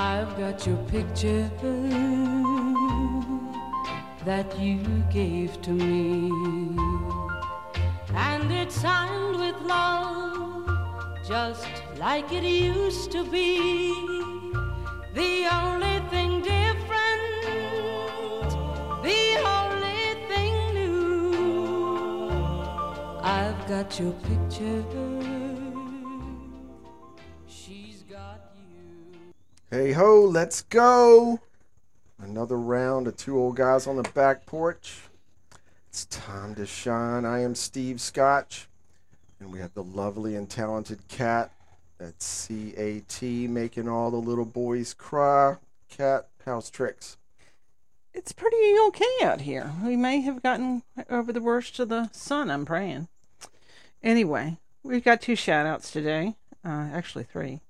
I've got your picture that you gave to me, and it's signed with love, just like it used to be. The only thing different, the only thing new, I've got your picture. Hey ho, let's go. Another round of two old guys on the back porch. It's time to shine. I am Steve Scotch, and we have the lovely and talented Cat. That's CAT making all the little boys cry. Cat, how's tricks? It's pretty okay out here. We may have gotten over the worst of the sun, I'm praying. Anyway, we've got two shout outs today. Uh, actually, three.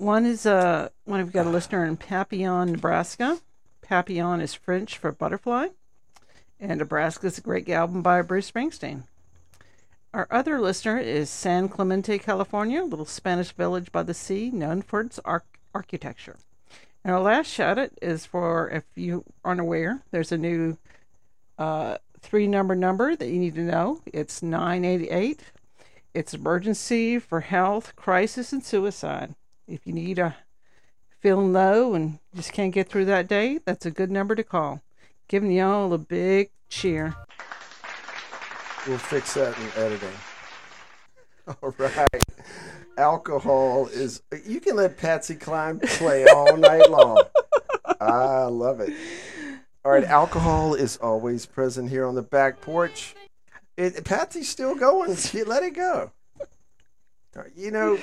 One is uh, one we've got a listener in Papillion, Nebraska. Papillon is French for butterfly, and Nebraska is a great album by Bruce Springsteen. Our other listener is San Clemente, California, a little Spanish village by the sea known for its arch- architecture. And our last shout out is for, if you aren't aware, there's a new uh, three number number that you need to know. It's 988. It's emergency for health, crisis, and suicide. If you need a feeling low and just can't get through that day, that's a good number to call. Giving y'all a big cheer. We'll fix that in the editing. All right. Alcohol is. You can let Patsy Cline play all night long. I love it. All right. Alcohol is always present here on the back porch. It, Patsy's still going. Let it go. You know,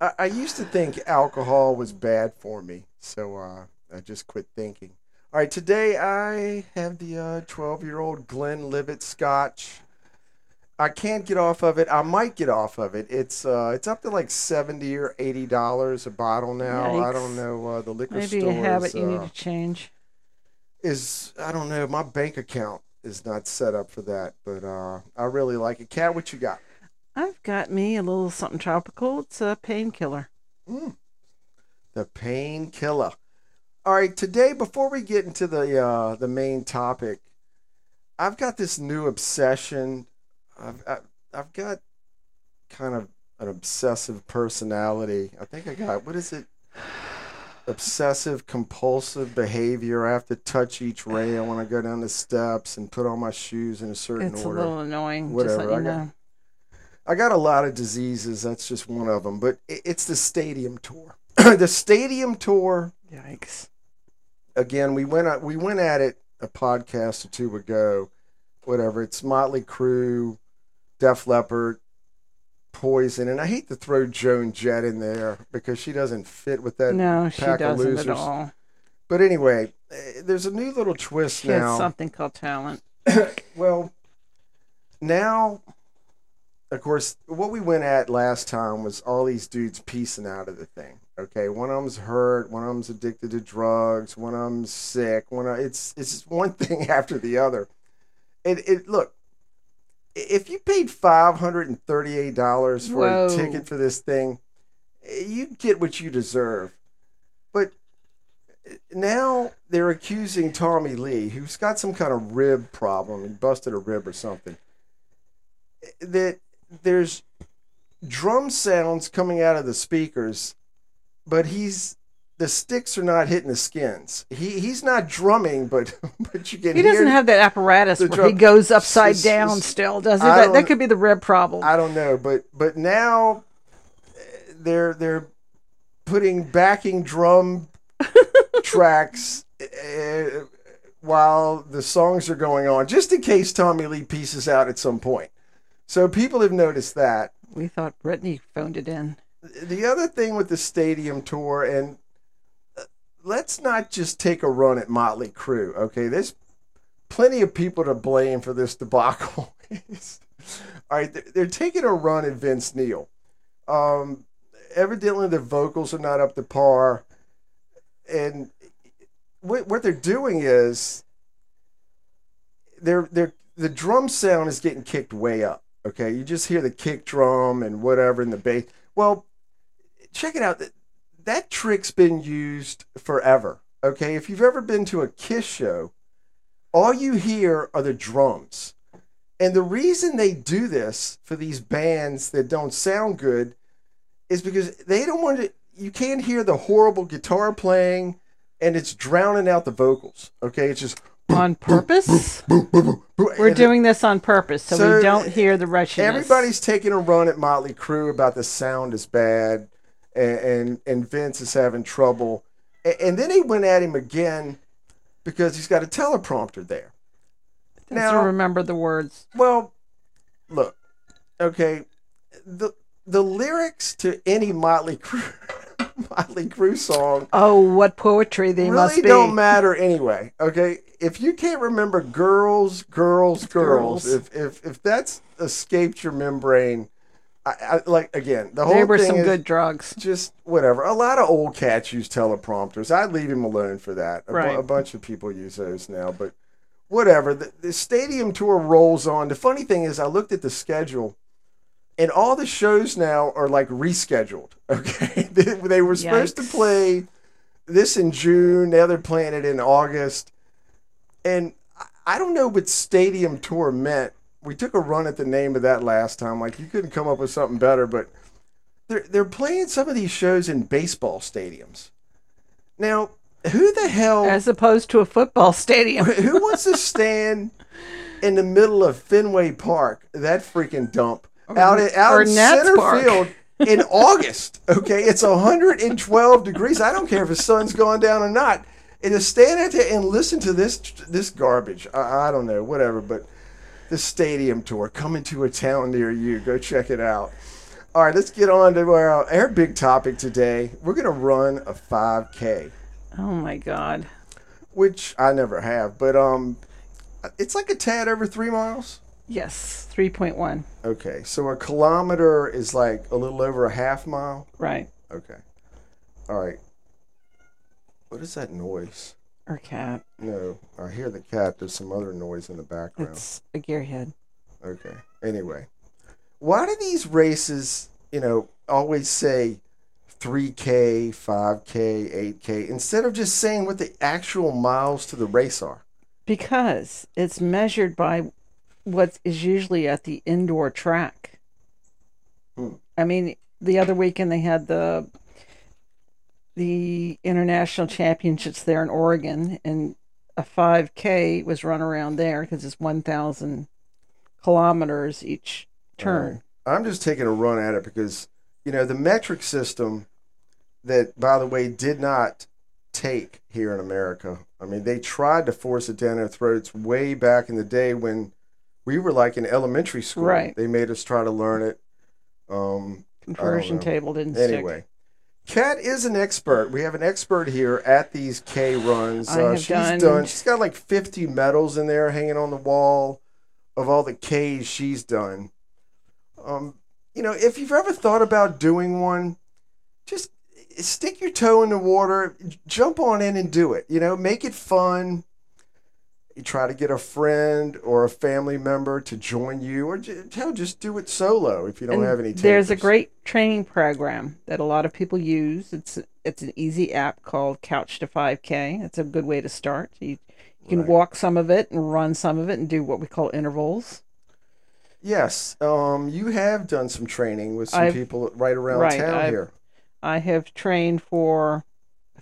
I, I used to think alcohol was bad for me, so uh, I just quit thinking. All right, today I have the 12 year old Glenlivet Scotch. I can't get off of it. I might get off of it. It's uh, it's up to like seventy or eighty dollars a bottle now. I don't know. Uh, the liquor Maybe store a habit you need uh, to change. is I don't know. My bank account is not set up for that, but uh, I really like it. Cat, what you got? I've got me a little something tropical. It's a painkiller. The painkiller. All right, today before we get into the uh, the main topic, I've got this new obsession. I've I, I've got kind of an obsessive personality. I think I got what is it? Obsessive compulsive behavior. I have to touch each rail when I go down the steps and put on my shoes in a certain It's order. a little annoying. Whatever, Just let I you got- know. I got a lot of diseases. That's just one of them. But it, it's the stadium tour. the stadium tour. Yikes. Again, we went at, we went at it a podcast or two ago. Whatever. It's Motley Crue, Def Leppard, Poison, and I hate to throw Joan Jett in there because she doesn't fit with that. No, she doesn't losers. at all. But anyway, eh, there's a new little twist She now. something called talent. Well, now, of course, what we went at last time was all these dudes piecing out of the thing. Okay, one of them's hurt, one of them's addicted to drugs, one of them's sick. One of, it's it's one thing after the other. It it look, if you paid five hundred and thirty eight dollars for Whoa. a ticket for this thing, eh, you get what you deserve. But eh, now they're accusing Tommy Lee, who's got some kind of rib problem, he busted a rib or something. eh, That there's drum sounds coming out of the speakers, but he's the sticks are not hitting the skins. He he's not drumming, but but you can He doesn't have that apparatus where he goes upside s- s- down still, does he? That, that could be the rib problem. I don't know, but but now they're they're putting backing drum tracks uh, while the songs are going on, just in case Tommy Lee pieces out at some point. So people have noticed that. we thought Brittany phoned it in. The other thing with the stadium tour, and uh, let's not just take a run at Motley Crue. Okay, there's plenty of people to blame for this debacle. All right, they're, they're taking a run at Vince Neil. Um, evidently, the vocals are not up to par, and what what they're doing is they're they're the drum sound is getting kicked way up. Okay, you just hear the kick drum and whatever in the bass. Well, check it out. that trick's been used forever. Okay, if you've ever been to a Kiss show, all you hear are the drums. And the reason they do this for these bands that don't sound good is because they don't want to, you can't hear the horrible guitar playing and it's drowning out the vocals. Okay, it's just. On purpose? We're doing this on purpose so, So, we don't hear the wretchedness. Everybody's taking a run at Motley Crue about the sound is bad, and and, and Vince is having trouble, and, and then he went at him again because he's got a teleprompter there. doesn't now- remember the words. Well, look, okay, the the lyrics to any Motley Crue Motley Crue song Oh, what poetry they must be! really don't matter anyway. Okay, if you can't remember girls, girls, girls, Girls. if if if that's escaped your membrane, I, I like again the whole They were some good drugs. just whatever. A lot of old cats use teleprompters. I'd leave him alone for that. A, bu- Right. a bunch of people use those now, but whatever. The, the stadium tour rolls on. The funny thing is, I looked at the schedule, and all the shows now are like rescheduled. Okay, they, they were supposed to play this in June. Now they're playing it in August, and I- I don't know what stadium tour meant. We took a run at the name of that last time. Like you couldn't come up with something better, but they're they're playing some of these shows in baseball stadiums. Now, who the hell As opposed to a football stadium. who wants to stand in the middle of Fenway Park, that freaking dump, out in, out in center Park. field in August? Okay, it's 112 degrees. I don't care if the sun's going down or not. And to stand out there and listen to this this garbage, I, I don't know, whatever. But the stadium tour coming to a town near you, go check it out. All right, let's get on to our, our big topic today. We're gonna run a 5K Oh my God. which I never have, but um, it's like a tad over three miles. Yes, 3.1. Okay, so a kilometer is like a little over a half mile. Right. Okay, all right. What is that noise? Our cat. No, I hear the cat. There's some other noise in the background. It's a gearhead. Okay. Anyway, why do these races, you know, always say 3K, 5K, 8K instead of just saying what the actual miles to the race are? Because it's measured by what is usually at the indoor track. Hmm. I mean, the other weekend they had the the international championships there in Oregon, and a 5K was run around there because it's 1,000 kilometers each turn. I'm just taking a run at it because, you know, the metric system that, by the way, did not take here in America. I mean, they tried to force it down our throats way back in the day when we were like in elementary school. Right. They made us try to learn it. Um, Conversion table didn't stick. anyway, Kat is an expert. We have an expert here at these K runs. I uh, have she's done- done. She's got like 50 medals in there hanging on the wall of all the K's she's done. Um, you know, if you've ever thought about doing one, just stick your toe in the water, j- jump on in and do it. You know, make it fun. You try to get a friend or a family member to join you, or hell, just do it solo if you don't And have any. There's a great training program that a lot of people use. It's it's an easy app called Couch to 5K. It's a good way to start. You, you can Right. walk some of it and run some of it and do what we call intervals. Yes, um, you have done some training with some I've- people right around right, town I've- here. I have trained for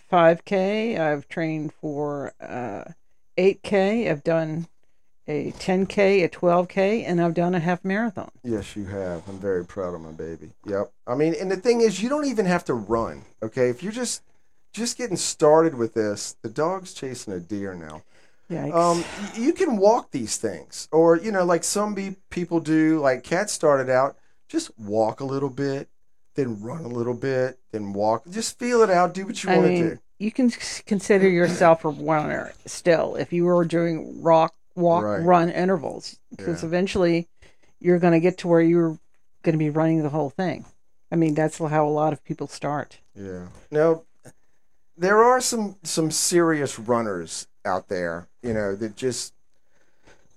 5K. I've trained for uh, 8K. I've done a 10K, a 12K, and I've done a half marathon. Yes, you have. I'm very proud of my baby. Yep. I mean, and the thing is, you don't even have to run. Okay, if you're just just getting started with this, the dog's chasing a deer now. Yikes. Um, you can walk these things, or you know, like some be- people do. Like Cat started out, just walk a little bit, then run a little bit, then walk. Just feel it out. Do what you want to do. You can consider yourself a runner still if you were doing rock, walk, Right. run intervals, because Yeah. eventually you're going to get to where you're going to be running the whole thing. I mean, that's how a lot of people start. Yeah. Now, there are some some serious runners out there, you know, that just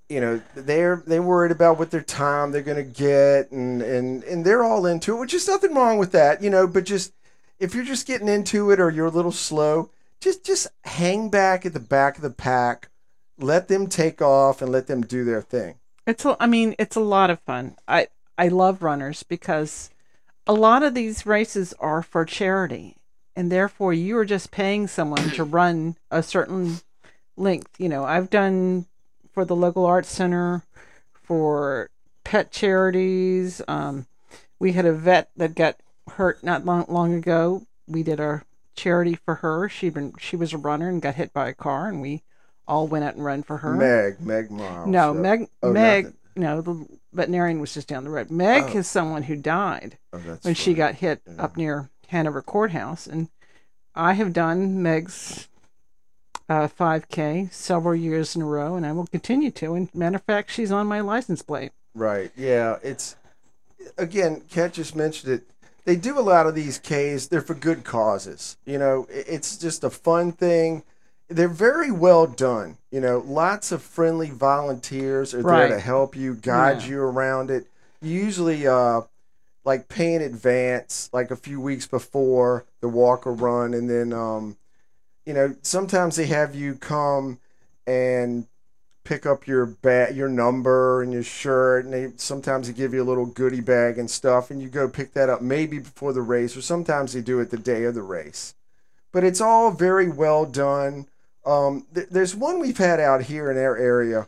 you know, they're they worried about what their time they're going to get and and and they're all into it, which is nothing wrong with that, you know, but just if you're just getting into it or you're a little slow, just just hang back at the back of the pack, let them take off and let them do their thing. It's a, I mean, it's a lot of fun. I I love runners because a lot of these races are for charity, and therefore you are just paying someone to run a certain length. You know, I've done for the local arts center, for pet charities. Um, we had a vet that got hurt not long long ago. We did a charity for her. She been she was a runner and got hit by a car, and we all went out and ran for her. Meg, Meg Miles. No, so- Meg. oh, Meg. nothing. No, the veterinarian was just down the road. Meg Oh. is someone who died Oh, when she got hit Yeah. up near Hanover Courthouse, and I have done Meg's uh, 5K several years in a row, and I will continue to. And matter of fact, she's on my license plate. Right. Yeah. It's again, Kat just mentioned it. They do a lot of these Ks. They're for good causes. You know, it's just a fun thing. They're very well done. You know, lots of friendly volunteers are Right. there to help you, guide Yeah. you around it. Usually, uh, like pay in advance, like a few weeks before the walk or run, and then, um, you know, sometimes they have you come and pick up your bat, your number and your shirt and they sometimes they give you a little goodie bag and stuff and you go pick that up maybe before the race or sometimes they do it the day of the race. But it's all very well done. Um, th- there's one we've had out here in our area.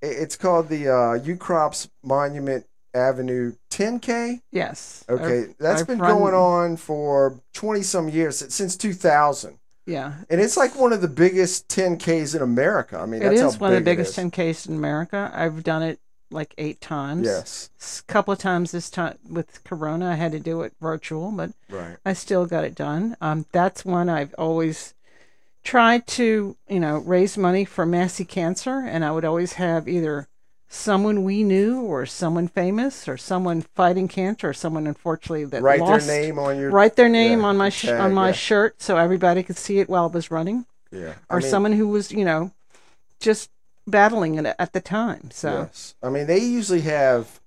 It's called the uh, Ukrop's Monument Avenue 10K Yes. okay I've- that's I've been going on for 20 some years since 2000 Yeah. and it's like one of the biggest 10Ks in America I mean It that's is one of the biggest 10Ks in America. I've done it like eight times. yes A couple of times this time with Corona, I had to do it virtual, but right I still got it done. Um, that's one I've always tried to, you know, raise money for Massey Cancer, and I would always have either someone we knew, or someone famous, or someone fighting cancer, or someone unfortunately that write lost, their name on your write their name yeah, on my sh- tag, on my yeah. shirt so everybody could see it while it was running, yeah or I mean, someone who was, you know, just battling it at the time. So yes I mean they usually have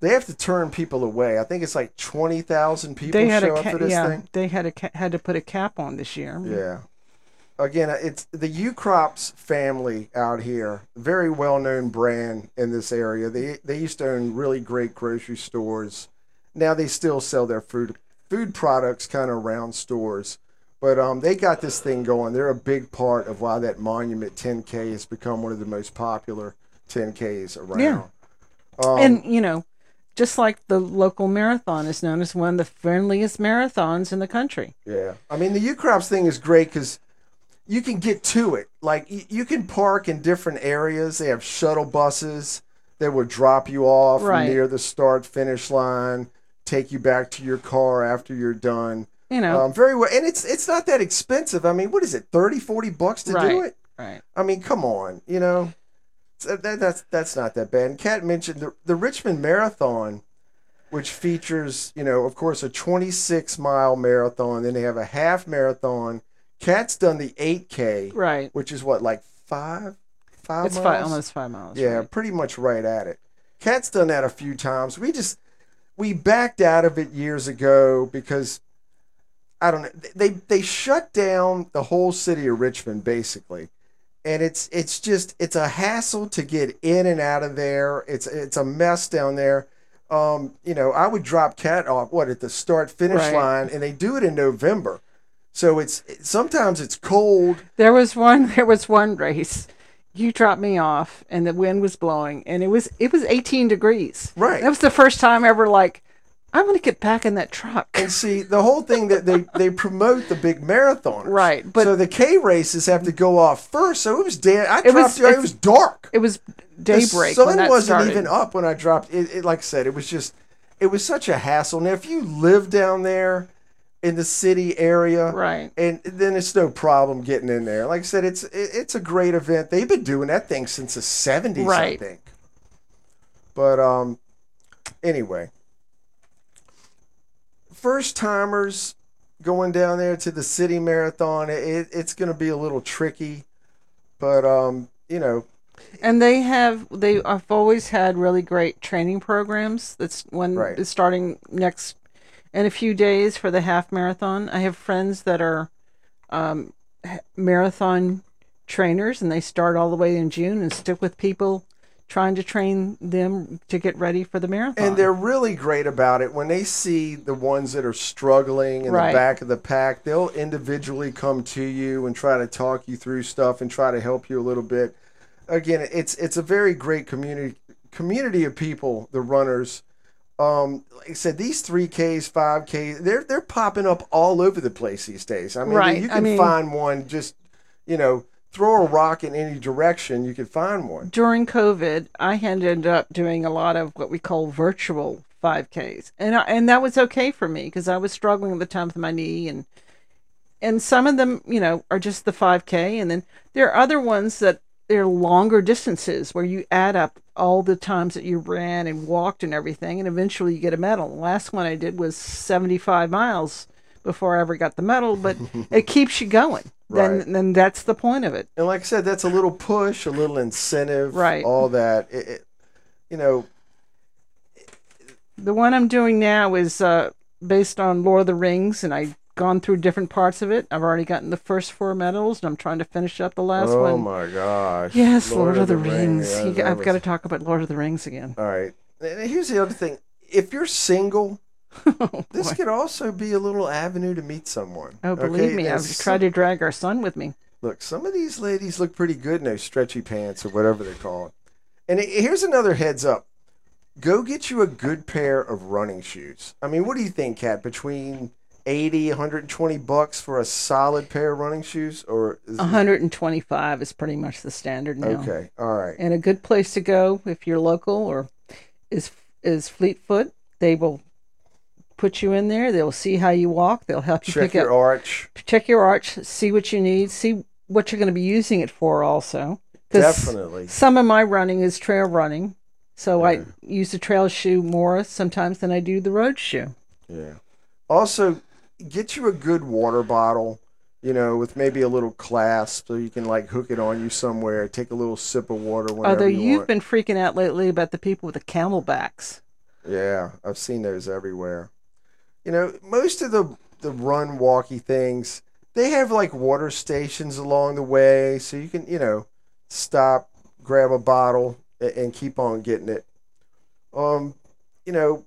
they have to turn people away I think it's like 20,000 people they had show a up for this yeah, thing they had a ca- had to put a cap on this year. yeah again it's the Ukrop's family out here very well known brand in this area they they used to own really great grocery stores now they still sell their food food products kind of around stores but um, they got this thing going. They're a big part of why that Monument 10K has become one of the most popular 10Ks around. Yeah. Um, and you know, just like the local marathon is known as one of the friendliest marathons in the country. Yeah. I mean, the Ukrop's thing is great because you can get to it. Like, you can park in different areas. They have shuttle buses that will drop you off Right. near the start finish line, take you back to your car after you're done. You know, Um, very well. And it's it's not that expensive. I mean, what is it, 30, 40 bucks to do it? right? I mean, come on, you know, that, that's that's not that bad. And Kat mentioned the the Richmond Marathon, which features, you know, of course, a 26 mile marathon. Then they have a half marathon. Kat's done the 8K, Right. which is what like five, five It's miles. five, almost five miles. Yeah, right. pretty much right at it. Cat's done that a few times. We just we backed out of it years ago because I don't know. They they shut down the whole city of Richmond basically. And it's it's just it's a hassle to get in and out of there. It's it's a mess down there. Um, you know, I would drop Cat off what at the start finish Right. line and they do it in November. So it's sometimes it's cold. There was one. There was one race. You dropped me off, and the wind was blowing, and it was it was 18 degrees. Right. That was the first time ever. Like, I'm gonna get back in that truck. And see, the whole thing that they they promote the big marathon, Right, but- so the K races have to go off first. So it was damn. I It was- you. It was dark. It was daybreak The sun wasn't started. even up when I dropped. It, it like I said, it was just it was such a hassle. Now, if you live down there in the city area, Right. and then it's no problem getting in there. Like I said, it's it's a great event. They've been doing that thing since the seventies, I Right. think. But um, anyway, first timers going down there to the city marathon, it, it's going to be a little tricky. But um, you know, And they have they have always had really great training programs. That's when Right. starting next in a few days for the half marathon. I have friends that are um, marathon trainers, and they start all the way in June and stick with people trying to train them to get ready for the marathon. And they're really great about it. When they see the ones that are struggling in Right. the back of the pack, they'll individually come to you and try to talk you through stuff and try to help you a little bit. Again, it's it's a very great community community of people, the runners. Um, like I said, these three Ks, five Ks, they're they're popping up all over the place these days. I mean, Right. you I can mean- find one just, you know, throw a rock in any direction, you can find one. during COVID, I ended up doing a lot of what we call virtual 5Ks, and I, and that was okay for me because I was struggling at the time with my knee, and and some of them, you know, are just the 5K, and then there are other ones that they're longer distances where you add up all the times that you ran and walked and everything, and eventually you get a medal. The last one I did was 75 miles before I ever got the medal, but it keeps you going. Right. Then, then that's the point of it. And like I said, that's a little push, a little incentive, Right. All that, it, it, you know, The one I'm doing now is uh, based on Lord of the Rings, and I've gone through different parts of it. I've already gotten the first four medals, and I'm trying to finish up the last oh one. my gosh, Yes, Lord, of the, Rings. yeah, You- I've got to talk about Lord of the Rings again. All right, and here's the other thing: if you're single, oh, this boy. could also be a little avenue to meet someone. Oh, believe okay? me, And I've some- tried to drag our son with me. Look, some of these ladies look pretty good in those stretchy pants or whatever they're called. And he- here's another heads up. Go get you a good pair of running shoes. I mean, what do you think, Kat? Between 80, 120 bucks for a solid pair of running shoes or is 125 is pretty much the standard now. Okay. All right. And a good place to go if you're local or is is Fleetfoot. They will put you in there. They'll see how you walk. They'll help you Check pick your up arch. check your arch, see what you need, see what you're going to be using it for also. Definitely. Some of my running is trail running. So Yeah. I use the trail shoe more sometimes than I do the road shoe. Yeah. Also, get you a good water bottle, you know, with maybe a little clasp so you can like hook it on you somewhere. Take a little sip of water whenever Although you you've want. been freaking out lately about the people with the CamelBaks. Yeah, I've seen those everywhere. You know, most of the the run walky things, they have like water stations along the way so you can, you know, stop, grab a bottle a- and keep on getting it. Um, you know,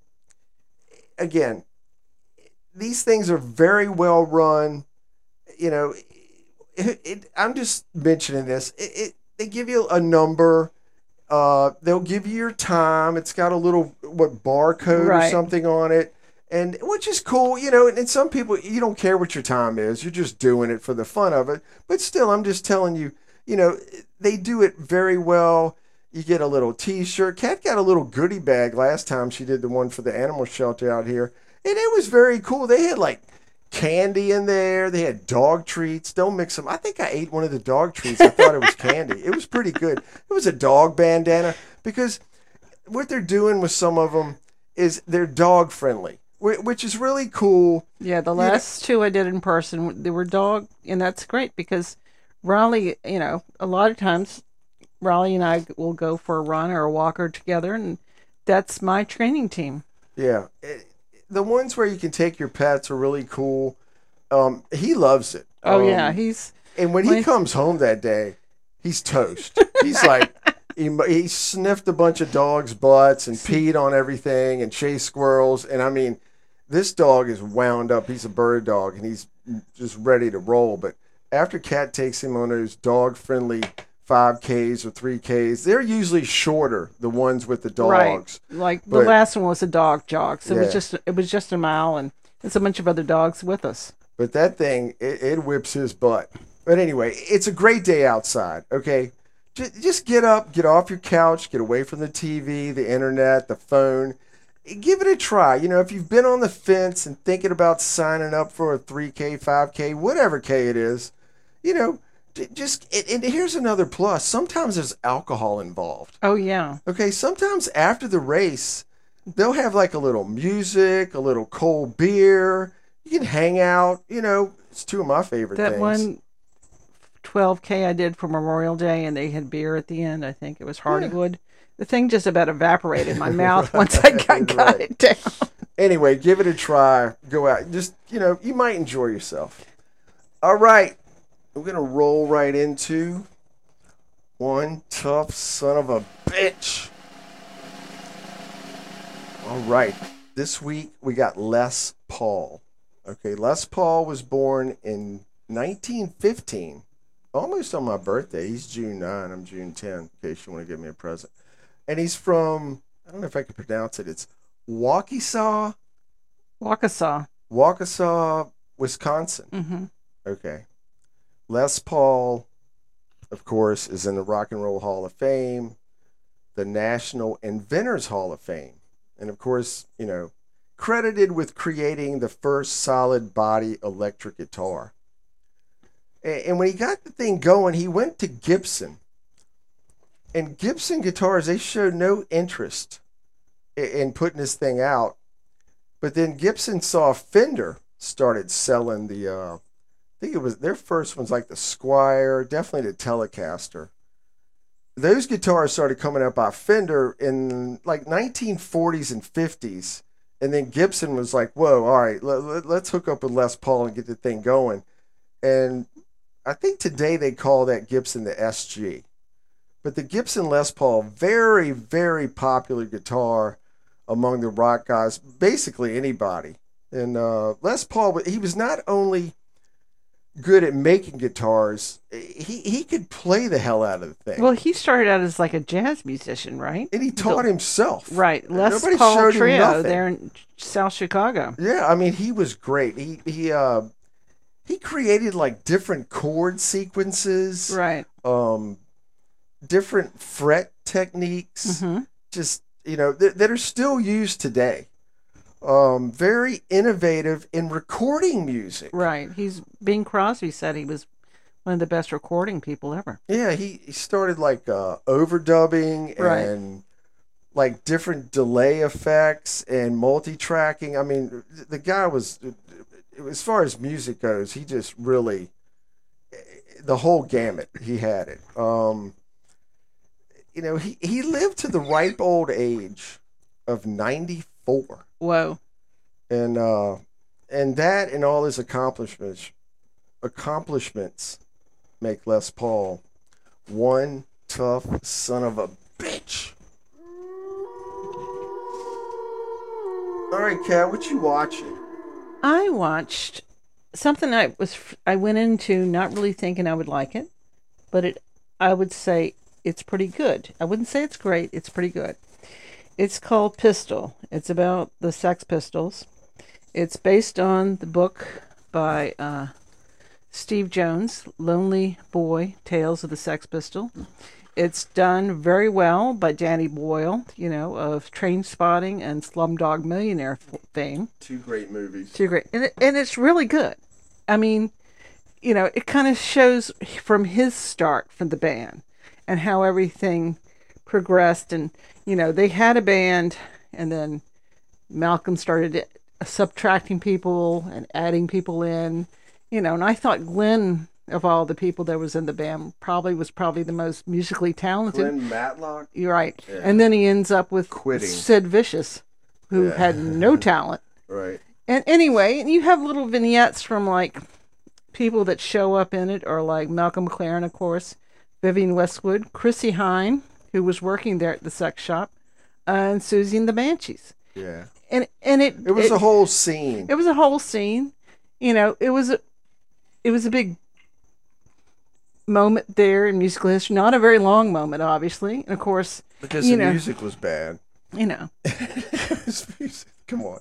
again, these things are very well run. You know, it, it, I'm just mentioning this. It, it they give you a number. Uh, they'll give you your time. It's got a little what barcode or something on it, and which is cool. You know, and, and some people you don't care what your time is. You're just doing it for the fun of it. But still, I'm just telling you. You know, they do it very well. You get a little T-shirt. Kat got a little goodie bag last time she did the one for the animal shelter out here, and it was very cool. They had like candy in there. They had dog treats. Don't mix them. I think I ate one of the dog treats. I thought it was candy. It was pretty good. It was a dog bandana because what they're doing with some of them is they're dog friendly, which is really cool. Yeah, the know- last two I did in person, they were dog, and that's great because Raleigh, you know, a lot of times Raleigh and I will go for a run or a walker together, and that's my training team. Yeah, the ones where you can take your pets are really cool. Um, he loves it. Oh Um, yeah, he's And when he comes home that day, he's toast. He's like, he, he sniffed a bunch of dogs' butts and peed on everything and chased squirrels. And I mean, this dog is wound up. He's a bird dog and he's just ready to roll. But after Cat takes him on those dog friendly 5Ks or 3Ks, they're usually shorter, the ones with the dogs. right. Like the last one was a dog jog, so it was just it was just a mile, and it's a bunch of other dogs with us. But that thing, it, it whips his butt. But anyway, it's a great day outside. Okay, just, just get up, get off your couch, get away from the TV, the internet, the phone. Give it a try. You know, if you've been on the fence and thinking about signing up for a 3K, 5K, whatever K it is, you know, just and, and here's another plus. Sometimes there's alcohol involved. Oh yeah, Okay, sometimes after the race, they'll have like a little music, a little cold beer. You can hang out. You know, it's two of my favorite that things. one 12k I did for Memorial Day, and they had beer at the end. I think it was Hardywood. The thing just about evaporated my mouth once I got, got right. it down. Anyway, give it a try. Go out. Just, you know, you might enjoy yourself. All right. We're going to roll right into one tough son of a bitch. All right. This week we got Les Paul. Okay, Les Paul was born in 1915, almost on my birthday. He's June 9, I'm June 10, in case you want to give me a present. And he's from, I don't know if I can pronounce it, it's Waukesha, Waukesha. Waukesha, Wisconsin. Mm-hmm. Okay. Les Paul, of course, is in the Rock and Roll Hall of Fame, the National Inventors Hall of Fame. And of course, you know, credited with creating the first solid body electric guitar. And when he got the thing going, he went to Gibson. And Gibson guitars, they showed no interest in putting this thing out. But then Gibson saw Fender started selling the uh, I think it was their first one's like the Squier, definitely the Telecaster. Those guitars started coming out by Fender in like 1940s and 50s. And then Gibson was like, whoa, all right, let, us hook up with Les Paul and get the thing going. And I think today they call that Gibson the SG. But the Gibson Les Paul, very, very popular guitar among the rock guys, basically anybody. And uh, Les Paul, he was not only good at making guitars, he, he could play the hell out of the thing. Well, he started out as like a jazz musician, right? and he taught himself. Right, Les Nobody Paul Trio there in South Chicago. Yeah, I mean, he was great. He he uh he created like different chord sequences, Right. um, different fret techniques, hmm just you know th- that are still used today. Um, very innovative in recording music. Right. He's Bing Crosby said he was one of the best recording people ever. Yeah, he, he started like uh, overdubbing Right. and like different delay effects and multi-tracking. I mean, the guy was, as far as music goes, he just really the whole gamut. He had it. Um, you know, he he lived to the ripe old age of ninety-four, Whoa. and uh, and that and all his accomplishments accomplishments make Les Paul one tough son of a bitch. All right, Kat, what you watching? I watched something I was I went into not really thinking I would like it, but it I would say it's pretty good. I wouldn't say it's great. It's pretty good. It's called Pistol. It's about the Sex Pistols. It's based on the book by uh, Steve Jones, Lonely Boy: Tales of the Sex Pistol. It's done very well by Danny Boyle, you know, of Trainspotting and Slumdog Millionaire fame. Two great movies. Two great, and it, and it's really good. I mean, you know, it kind of shows from his start from the band and how everything progressed. And you know, they had a band, and then Malcolm started subtracting people and adding people in. You know, and I thought Glenn of all the people that was in the band probably was probably the most musically talented. Glenn Matlock. You're right. Yeah. And then he ends up with Quitting. Sid Vicious, who Yeah. had no talent. Right. And anyway, and you have little vignettes from like people that show up in it, or like Malcolm McLaren, of course, Vivienne Westwood, Chrissie Hynde, who was working there at the sex shop, and Siouxsie and the Banshees. Yeah. And and it It was a whole scene. it was a whole scene. You know, it was a it was a big moment there in musical history. Not a very long moment, obviously. And of course, because the know. music was bad. you know, Come on.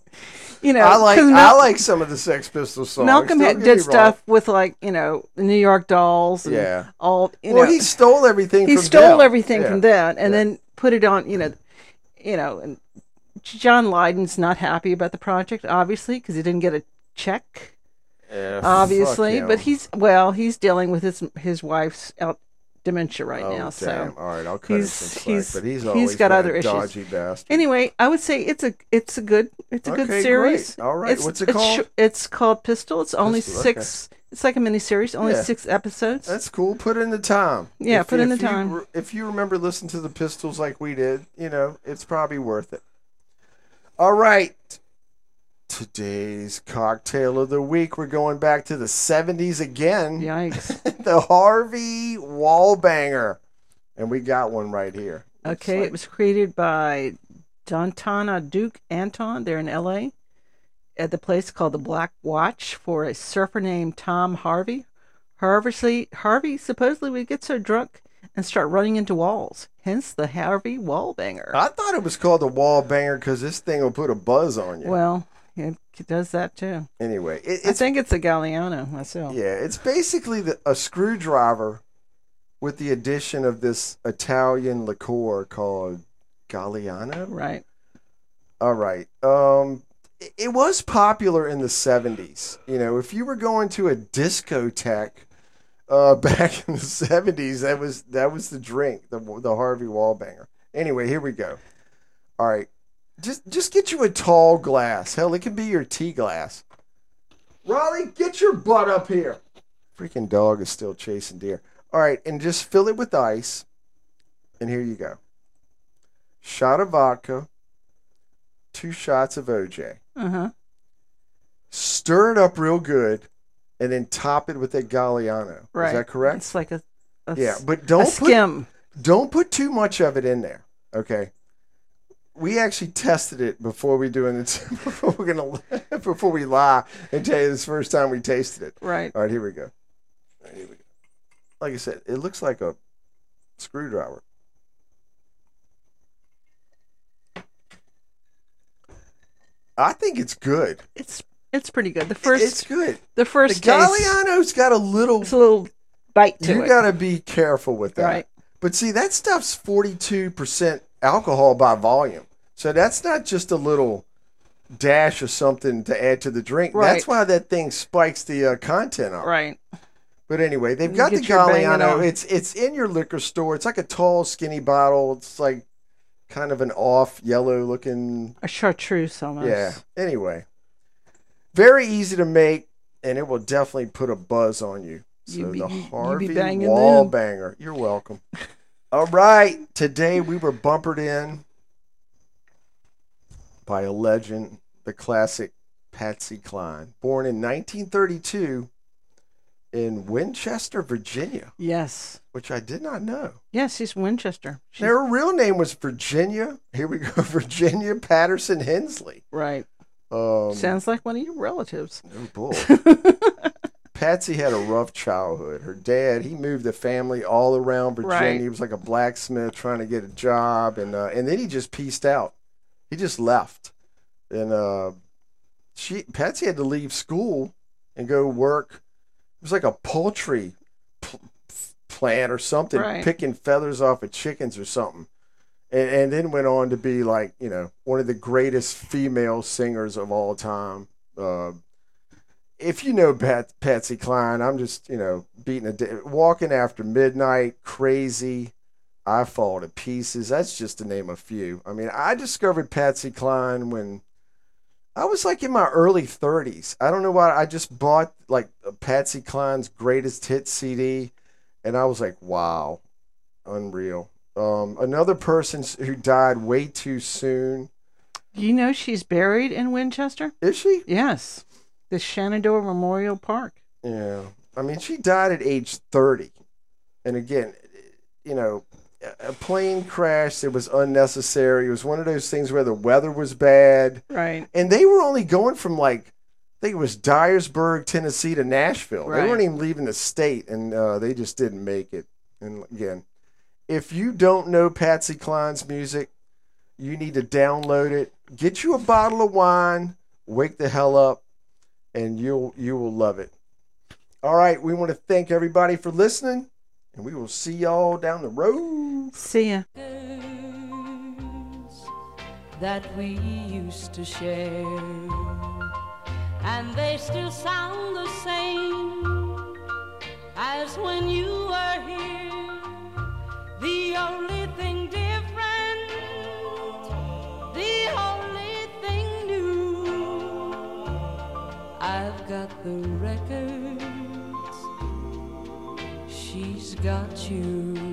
you know, I like I like some of the Sex Pistols songs. Malcolm Don't had, did wrong. stuff with like you know New York Dolls and Yeah. all you Well, know he stole everything. he from stole them. everything Yeah. from that and Yeah. then put it on you know you know and John Lydon's not happy about the project obviously because he didn't get a check Yeah, obviously but he's well he's dealing with his his wife's out dementia right oh, now damn. so all right, I'll cut he's- some slack. he's- but he's he's always got other issues. dodgy bastard. anyway I would say it's a it's a good it's a good series great. All right. It's- What's it it's called? sh- it's called Pistol it's only Pistol, okay. six it's like a miniseries only Yeah. six episodes That's cool. Put in the time. Yeah, put in the time. re- if you remember listening to the Pistols like we did, you know, it's probably worth it. All right. Today's cocktail of the week, we're going back to the 70s again. Yikes. the Harvey Wallbanger. And we got one right here. Okay, like- it was created by Donato Duke Antone. They're in LA at the place called the Black Watch for a surfer named Tom Harvey. Harvey, Harvey supposedly would get so drunk and start running into walls, hence the Harvey Wallbanger. I thought it was called the Wallbanger because this thing will put a buzz on you. Well, it does that too. anyway, it, I think it's a Galliano myself. yeah, it's basically the, a screwdriver with the addition of this Italian liqueur called Galliano. Right. All right. Um, it, it was popular in the '70s. You know, if you were going to a discotheque uh, back in the '70s, that was that was the drink, the the Harvey Wallbanger. Anyway, here we go. All right, just just get you a tall glass. Hell, it can be your tea glass. Raleigh, get your butt up here. Freaking dog is still chasing deer. All right, and just fill it with ice. And here you go. Shot of vodka, two shots of OJ. Uh huh. Stir it up real good, and then top it with a Galliano. Right. Is that correct? It's like a, a yeah, but don't put skim. don't put too much of it in there. Okay. We actually tested it before we do it. Before we're gonna before we lie and tell you this first time we tasted it. Right. All right, here we go. Right, here we go. Like I said, it looks like a screwdriver. I think it's good. It's it's pretty good. The first it's good. the The first taste, Galliano's got a little. it's a little bite to You it. got to be careful with that. Right. But see, that stuff's forty-two percent alcohol by volume, so that's not just a little dash of something to add to the drink. Right. That's why that thing spikes the uh, content up. Right. But anyway, they've You got the Galliano. It's it's in your liquor store. It's like a tall, skinny bottle. It's like kind of an off yellow looking. A chartreuse almost. Yeah. Anyway, very easy to make, and it will definitely put a buzz on you. So be- the you- you be Harvey Wall them. Banger. You're welcome. All right, today we were bumpered in by a legend, the classic Patsy Cline, born in 1932 in Winchester, Virginia, Yes. which I did not know. Yes, she's Winchester. She's, Her real name was Virginia. Here we go, Virginia Patterson Hensley. right. Um, Sounds like one of your relatives. Oh boy. Patsy had a rough childhood. Her dad, he moved the family all around Virginia. Right. He was like a blacksmith trying to get a job, and uh, and then he just pieced out. He just left, and uh, she Patsy had to leave school and go work. It was like a poultry pl- plant or something, Right. picking feathers off of chickens or something. And, and then went on to be like you know one of the greatest female singers of all time. Uh, if you know Pat, Patsy Cline, I'm just you know beating a da- walking after midnight, crazy. I fall to pieces. That's just to name a few. I mean, I discovered Patsy Cline when I was like in my early 30s. I don't know why. I just bought like Patsy Cline's greatest hit CD, and I was like, wow, unreal. Um, another person who died way too soon. You know she's buried in Winchester? Is she? Yes. The Shenandoah Memorial Park. Yeah. I mean, she died at age 30. And again, you know, a plane crash, it was unnecessary. It was one of those things where the weather was bad. Right. And they were only going from like, I think it was Dyersburg, Tennessee to Nashville. They weren't even leaving the state, and uh, they just didn't make it. And again, if you don't know Patsy Cline's music, you need to download it. Get you a bottle of wine, wake the hell up, and you'll you will love it. All right, we want to thank everybody for listening, and we will see y'all down the road. See ya. that we used to share, and they still sound the same as when you were here. The only thing got the records, she's got you.